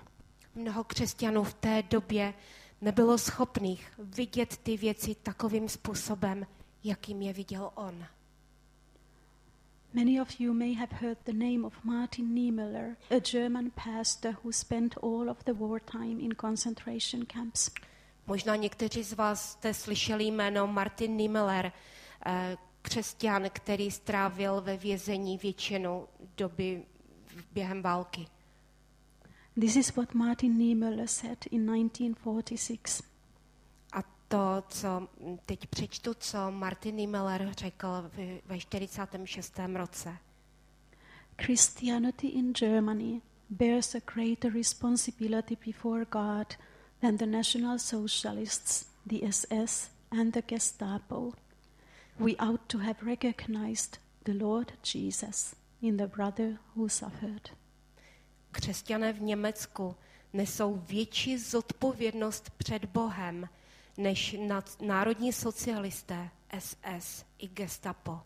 Mnoho křesťanů v té době nebylo schopných vidět ty věci takovým způsobem, jakým je viděl on. Many of you may have heard the name of Martin Niemöller, a German pastor who spent all of the wartime in concentration camps. Možná někteří z vás jste slyšeli jméno Martin Niemöller, eh, křesťan, který strávil ve vězení většinu doby během války. This is what Martin Niemöller said in 1946. to, co teď přečtu, co Martin Niemöller řekl ve 46. roce. Christianity in Germany bears a greater responsibility before God than the National Socialists, the SS, and the Gestapo. We ought to have recognized the Lord Jesus in the brother who suffered. Křesťané v Německu nesou větší zodpovědnost před Bohem než nad národní socialisté, SS i Gestapo.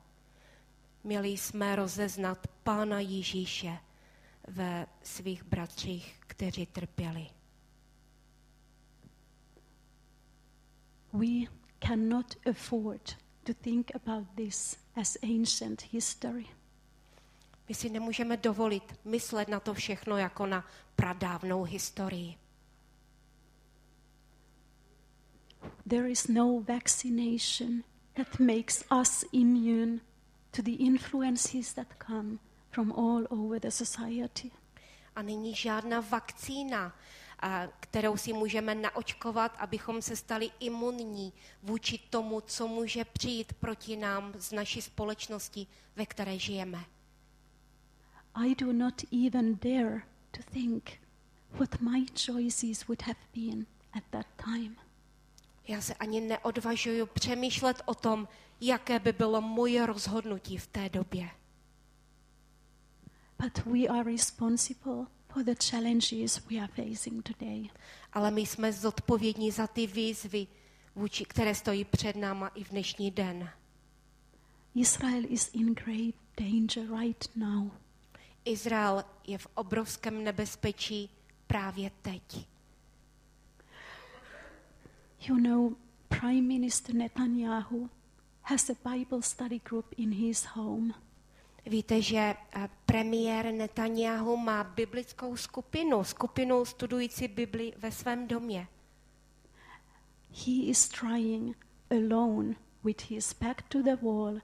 Měli jsme rozeznat Pána Ježíše ve svých bratřích, kteří trpěli. We cannot afford to think about this as ancient history. My si nemůžeme dovolit myslet na to všechno jako na pradávnou historii. There is no vaccination that makes us immune to the influences that come from all over the society. A není žádná vakcína, kterou si můžeme naočkovat, abychom se stali imunní vůči tomu, co může přijít proti nám z naší společnosti, ve které žijeme. I do not even dare to think what my choices would have been at that time. Já se ani neodvažuju přemýšlet o tom, jaké by bylo moje rozhodnutí v té době. But we are responsible for the challenges we are facing today. Ale my jsme zodpovědní za ty výzvy, vůči, které stojí před náma i v dnešní den. Israel is in great danger right now. Izrael je v obrovském nebezpečí právě teď. You know, Prime Minister Netanyahu has a Bible study group in his home. Víte, že eh, premiér Netanyahu má biblickou skupinu, skupinu studující Bibli ve svém domě. He is trying alone with his back to the wall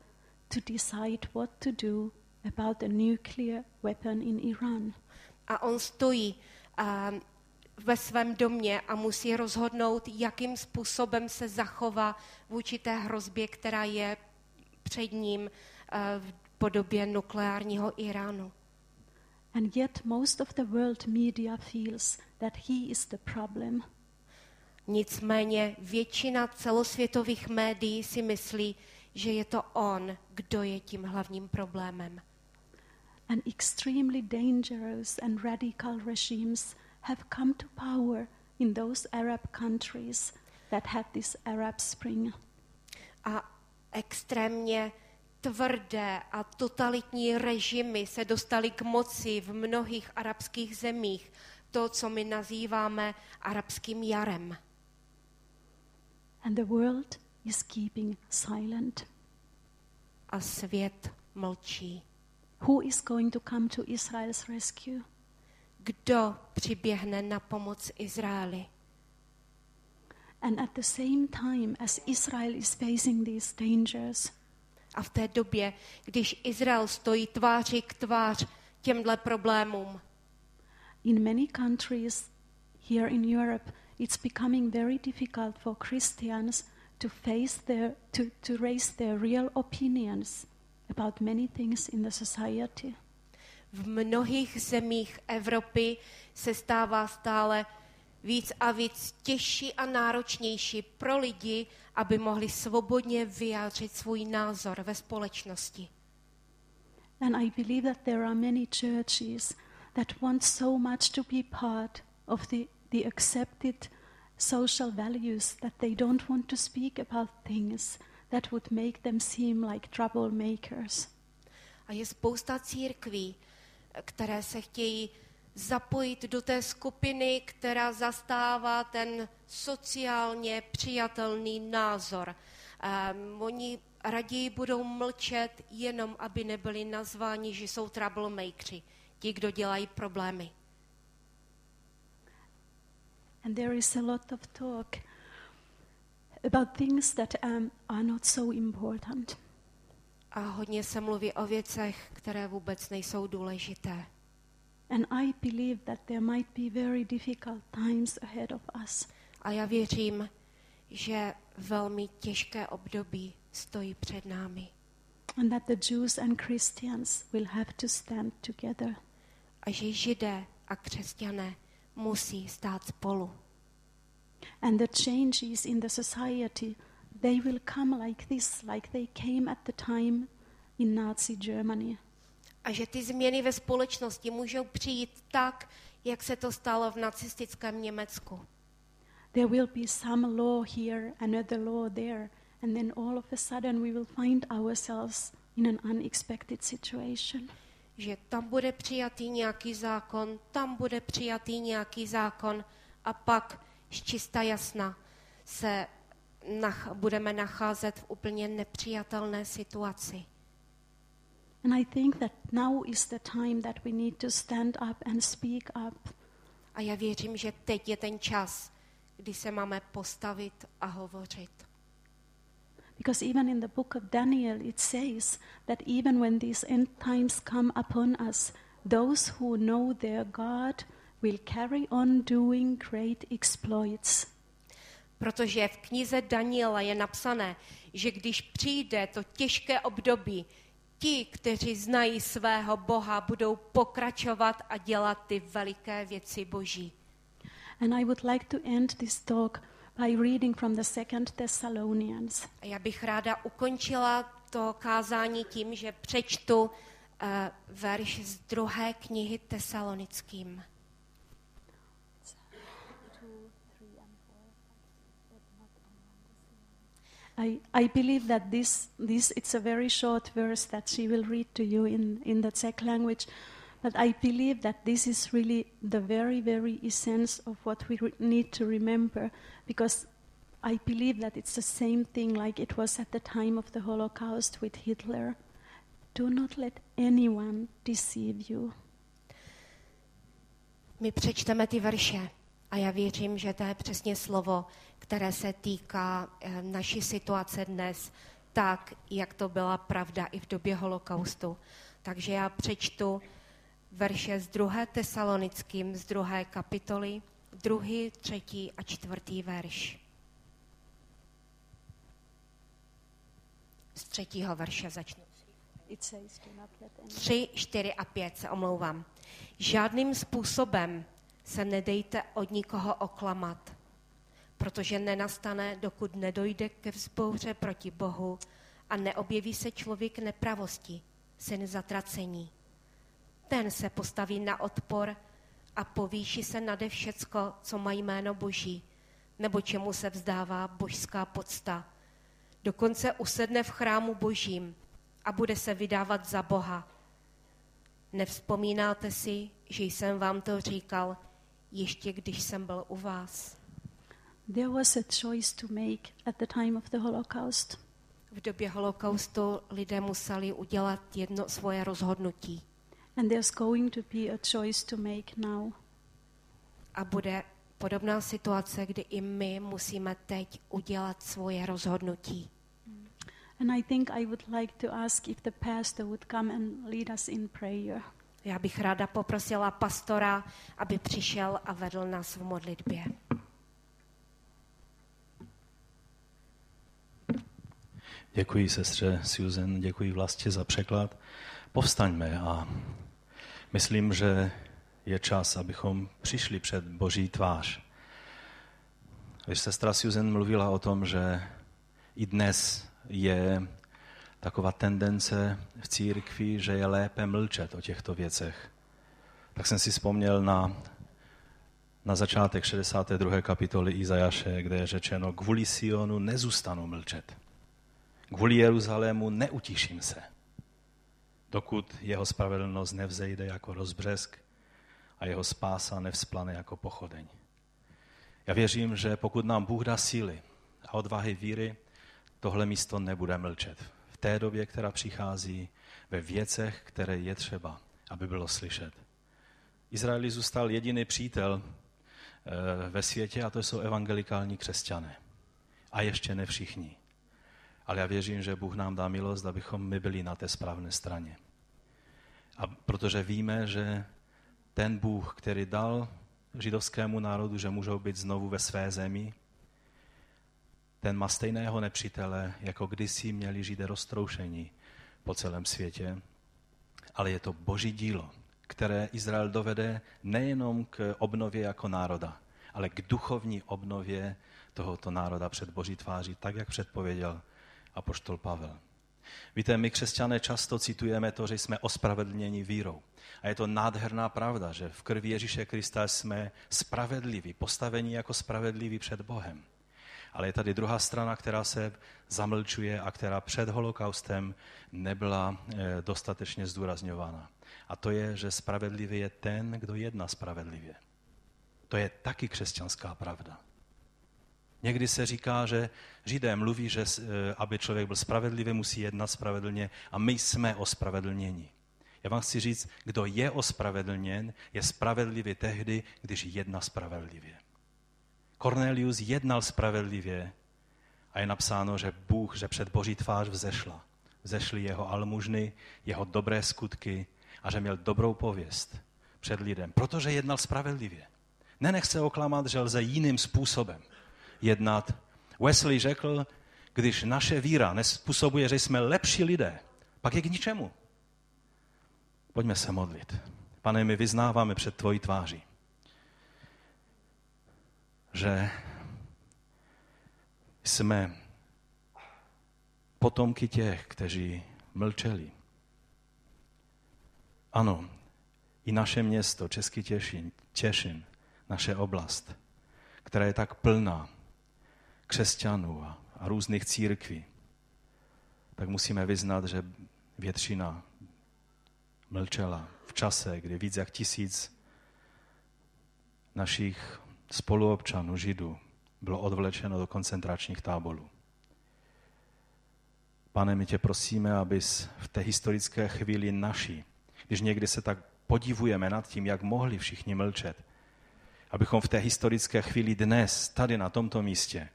to decide what to do about the nuclear weapon in Iran. A on stojí a, ve svém domě a musí rozhodnout, jakým způsobem se zachová vůči té hrozbě, která je před ním a, v podobě nukleárního Iránu. And yet, most of the world media feels that he is the problem. Nicméně většina celosvětových médií si myslí, že je to on, kdo je tím hlavním problémem. And extremely dangerous and radical regimes have come to power in those Arab countries that had this Arab Spring. A extrémně tvrdé a totalitní režimy se dostaly k moci v mnohých arabských zemích, to, co my nazýváme arabským jarem. And the world is keeping silent. A svět mlčí. Who is going to come to Israel's rescue? Kdo přiběhne na pomoc Izraeli? And at the same time as Israel is facing these dangers, A v té době, když Izrael stojí tváří k tvář těmhle problémům, in many countries here in Europe, it's becoming very difficult for Christians to face their to, to raise their real opinions about many things in the society. v mnohých zemích Evropy se stává stále víc a víc těžší a náročnější pro lidi, aby mohli svobodně vyjádřit svůj názor ve společnosti. And I believe that there are many churches that want so much to be part of the, the accepted social values that they don't want to speak about things that would make them seem like troublemakers. A je spousta církví, které se chtějí zapojit do té skupiny, která zastává ten sociálně přijatelný názor. Um, oni raději budou mlčet, jenom aby nebyli nazváni, že jsou troublemakeri, ti, kdo dělají problémy. And there is a lot of talk about things that um, are not so important. A hodně se mluví o věcech, které vůbec nejsou důležité. And I believe that there might be very difficult times ahead of us. A já věřím, že velmi těžké období stojí před námi. and that the Jews and Christians will have to stand together. A že židé a křesťané musí stát spolu. And the changes in the society, they will come like this, like they came at the time in Nazi Germany. A že ty změny ve společnosti můžou přijít tak, jak se to stalo v nacistickém Německu. There will be some law here, another law there, and then all of a sudden we will find ourselves in an unexpected situation. Že tam bude přijatý nějaký zákon, tam bude přijatý nějaký zákon a pak z čista jasna se nach- budeme nacházet v úplně nepřijatelné situaci. And I think that now is the time that we need to stand up and speak up A já věřím, že teď je ten čas, kdy se máme postavit a hovořit. Because even in the book of Daniel, it says that even when these end times come upon us, those who know their God will carry on doing great exploits. Protože v knize Daniela je napsané, že když přijde to těžké období, ti, kteří znají svého Boha, budou pokračovat a dělat ty veliké věci Boží. And I would like to end this talk by reading from the second Thessalonians. A já bych ráda ukončila to kázání tím, že přečtu uh, verš z druhé knihy Tesalonickým. I, I believe that this, this it's a very short verse that she will read to you in, in the Czech language, but I believe that this is really the very, very essence of what we re- need to remember because I believe that it's the same thing like it was at the time of the Holocaust with Hitler. Do not let anyone deceive you. My přečteme ty verše a já věřím, že to je přesně slovo, které se týká eh, naší situace dnes, tak, jak to byla pravda i v době holokaustu. Takže já přečtu verše z druhé tesalonickým, z druhé kapitoly, druhý, třetí a čtvrtý verš. Z třetího verše začnu. It says, do not let anyone. Tři, čtyři a pět se omlouvám. Žádným způsobem se nedejte od nikoho oklamat, protože nenastane, dokud nedojde ke vzbouře proti Bohu a neobjeví se člověk nepravosti, syn zatracení. Ten se postaví na odpor a povýší se nade všecko, co má jméno Boží, nebo čemu se vzdává božská podsta. Dokonce usedne v chrámu Božím a bude se vydávat za Boha. Nevzpomínáte si, že jsem vám to říkal, ještě když jsem byl u vás? There was a choice to make at the time of the Holocaust. V době holokaustu lidé museli udělat jedno svoje rozhodnutí And there's going to be a choice to make now. a bude podobná situace, kdy i my musíme teď udělat svoje rozhodnutí. And I think I would like to ask if the pastor would come and lead us in prayer. Já bych ráda poprosila pastora, aby přišel a vedl nás v modlitbě. Děkuji sestře Susan, děkuji vlastně za překlad. Povstaňme a myslím, že je čas, abychom přišli před Boží tvář. Když sestra Susan mluvila o tom, že i dnes je taková tendence v církvi, že je lépe mlčet o těchto věcech, tak jsem si vzpomněl na, na začátek 62. kapitoly Izajaše, kde je řečeno, kvůli Sionu nezůstanu mlčet. Kvůli Jeruzalému neutiším se, dokud jeho spravedlnost nevzejde jako rozbřesk a jeho spása nevzplane jako pochodeň. Já věřím, že pokud nám Bůh dá síly a odvahy víry, tohle místo nebude mlčet. Té době, která přichází, ve věcech, které je třeba, aby bylo slyšet. Izraeli zůstal jediný přítel eh, ve světě a to jsou evangelikální křesťané. A ještě ne všichni. Ale já věřím, že Bůh nám dá milost, abychom my byli na té správné straně. A protože víme, že ten Bůh, který dal židovskému národu, že můžou být znovu ve své zemi, ten má stejného nepřítele, jako kdysi měli Židé roztroušení po celém světě, ale je to boží dílo, které Izrael dovede nejenom k obnově jako národa, ale k duchovní obnově tohoto národa před boží tváří, tak jak předpověděl apoštol Pavel. Víte, my křesťané často citujeme to, že jsme ospravedlněni vírou. A je to nádherná pravda, že v krvi Ježíše Krista jsme spravedliví, postavení jako spravedliví před Bohem. Ale je tady druhá strana, která se zamlčuje a která před holokaustem nebyla eh, dostatečně zdůrazňována. A to je, že spravedlivý je ten, kdo jedná spravedlivě. To je taky křesťanská pravda. Někdy se říká, že Židé mluví, že eh, aby člověk byl spravedlivý, musí jednat spravedlně a my jsme ospravedlněni. Já vám chci říct, kdo je ospravedlněn, je spravedlivý tehdy, když jedná spravedlivě. Cornelius jednal spravedlivě a je napsáno, že Bůh, že před Boží tvář vzešla. Vzešly jeho almužny, jeho dobré skutky a že měl dobrou pověst před lidem, protože jednal spravedlivě. Nenech se oklamat, že lze jiným způsobem jednat. Wesley řekl, když naše víra nespůsobuje, že jsme lepší lidé, pak je k ničemu. Pojďme se modlit. Pane, my vyznáváme před tvojí tváří, že jsme potomky těch, kteří mlčeli. Ano, i naše město, Český Těšin, Těšin, naše oblast, která je tak plná křesťanů a, různých církví, tak musíme vyznat, že většina mlčela v čase, kdy víc jak tisíc našich spoluobčanů, židů, bylo odvlečeno do koncentračních táborů. Pane, my tě prosíme, abys v té historické chvíli naší, když někdy se tak podivujeme nad tím, jak mohli všichni mlčet, abychom v té historické chvíli dnes, tady na tomto místě,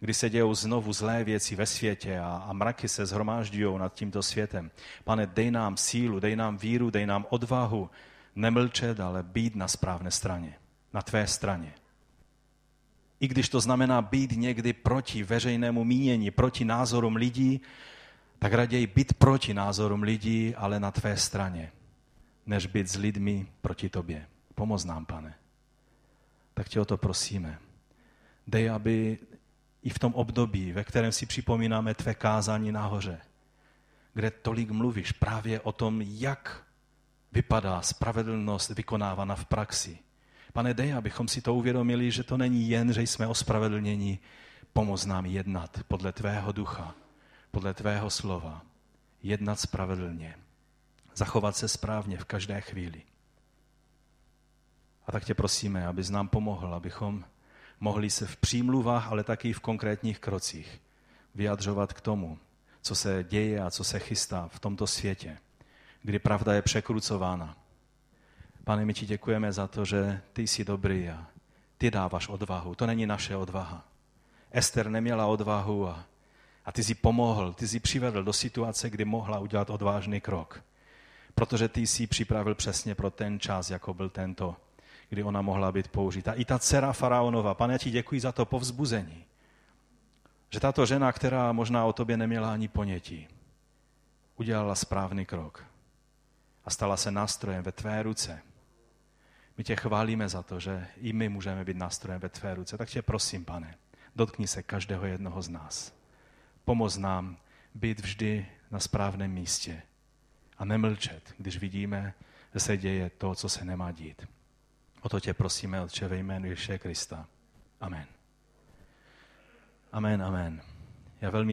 kdy se dějou znovu zlé věci ve světě a, a mraky se zhromážďují nad tímto světem. Pane, dej nám sílu, dej nám víru, dej nám odvahu nemlčet, ale být na správné straně, na tvé straně. I když to znamená být někdy proti veřejnému mínění, proti názorům lidí, tak raději být proti názorům lidí, ale na tvé straně, než být s lidmi proti tobě. Pomoz nám, pane. Tak tě o to prosíme. Dej, aby i v tom období, ve kterém si připomínáme tvé kázání nahoře, kde tolik mluvíš právě o tom, jak vypadá spravedlnost vykonávána v praxi. Pane, dej, abychom si to uvědomili, že to není jen, že jsme ospravedlněni, pomoz nám jednat podle tvého ducha, podle tvého slova, jednat spravedlně, zachovat se správně v každé chvíli. A tak tě prosíme, abys nám pomohl, abychom mohli se v přímluvách, ale taky v konkrétních krocích vyjadřovat k tomu, co se děje a co se chystá v tomto světě, kdy pravda je překrucována. Pane, my ti děkujeme za to, že ty jsi dobrý a ty dáváš odvahu. To není naše odvaha. Ester neměla odvahu a, a ty jsi pomohl, ty jsi přivedl do situace, kdy mohla udělat odvážný krok. Protože ty jsi připravil přesně pro ten čas, jako byl tento kdy ona mohla být použita. I ta dcera faraonova, pane, já ti děkuji za to povzbuzení. Že tato žena, která možná o tobě neměla ani ponětí, udělala správný krok a stala se nástrojem ve tvé ruce. My tě chválíme za to, že i my můžeme být nástrojem ve tvé ruce. Tak tě prosím, pane, dotkni se každého jednoho z nás. Pomoz nám být vždy na správném místě a nemlčet, když vidíme, že se děje to, co se nemá dít. O to tě prosíme, Otče, ve jménu Ježíše Krista. Amen. Amen, amen. Já velmi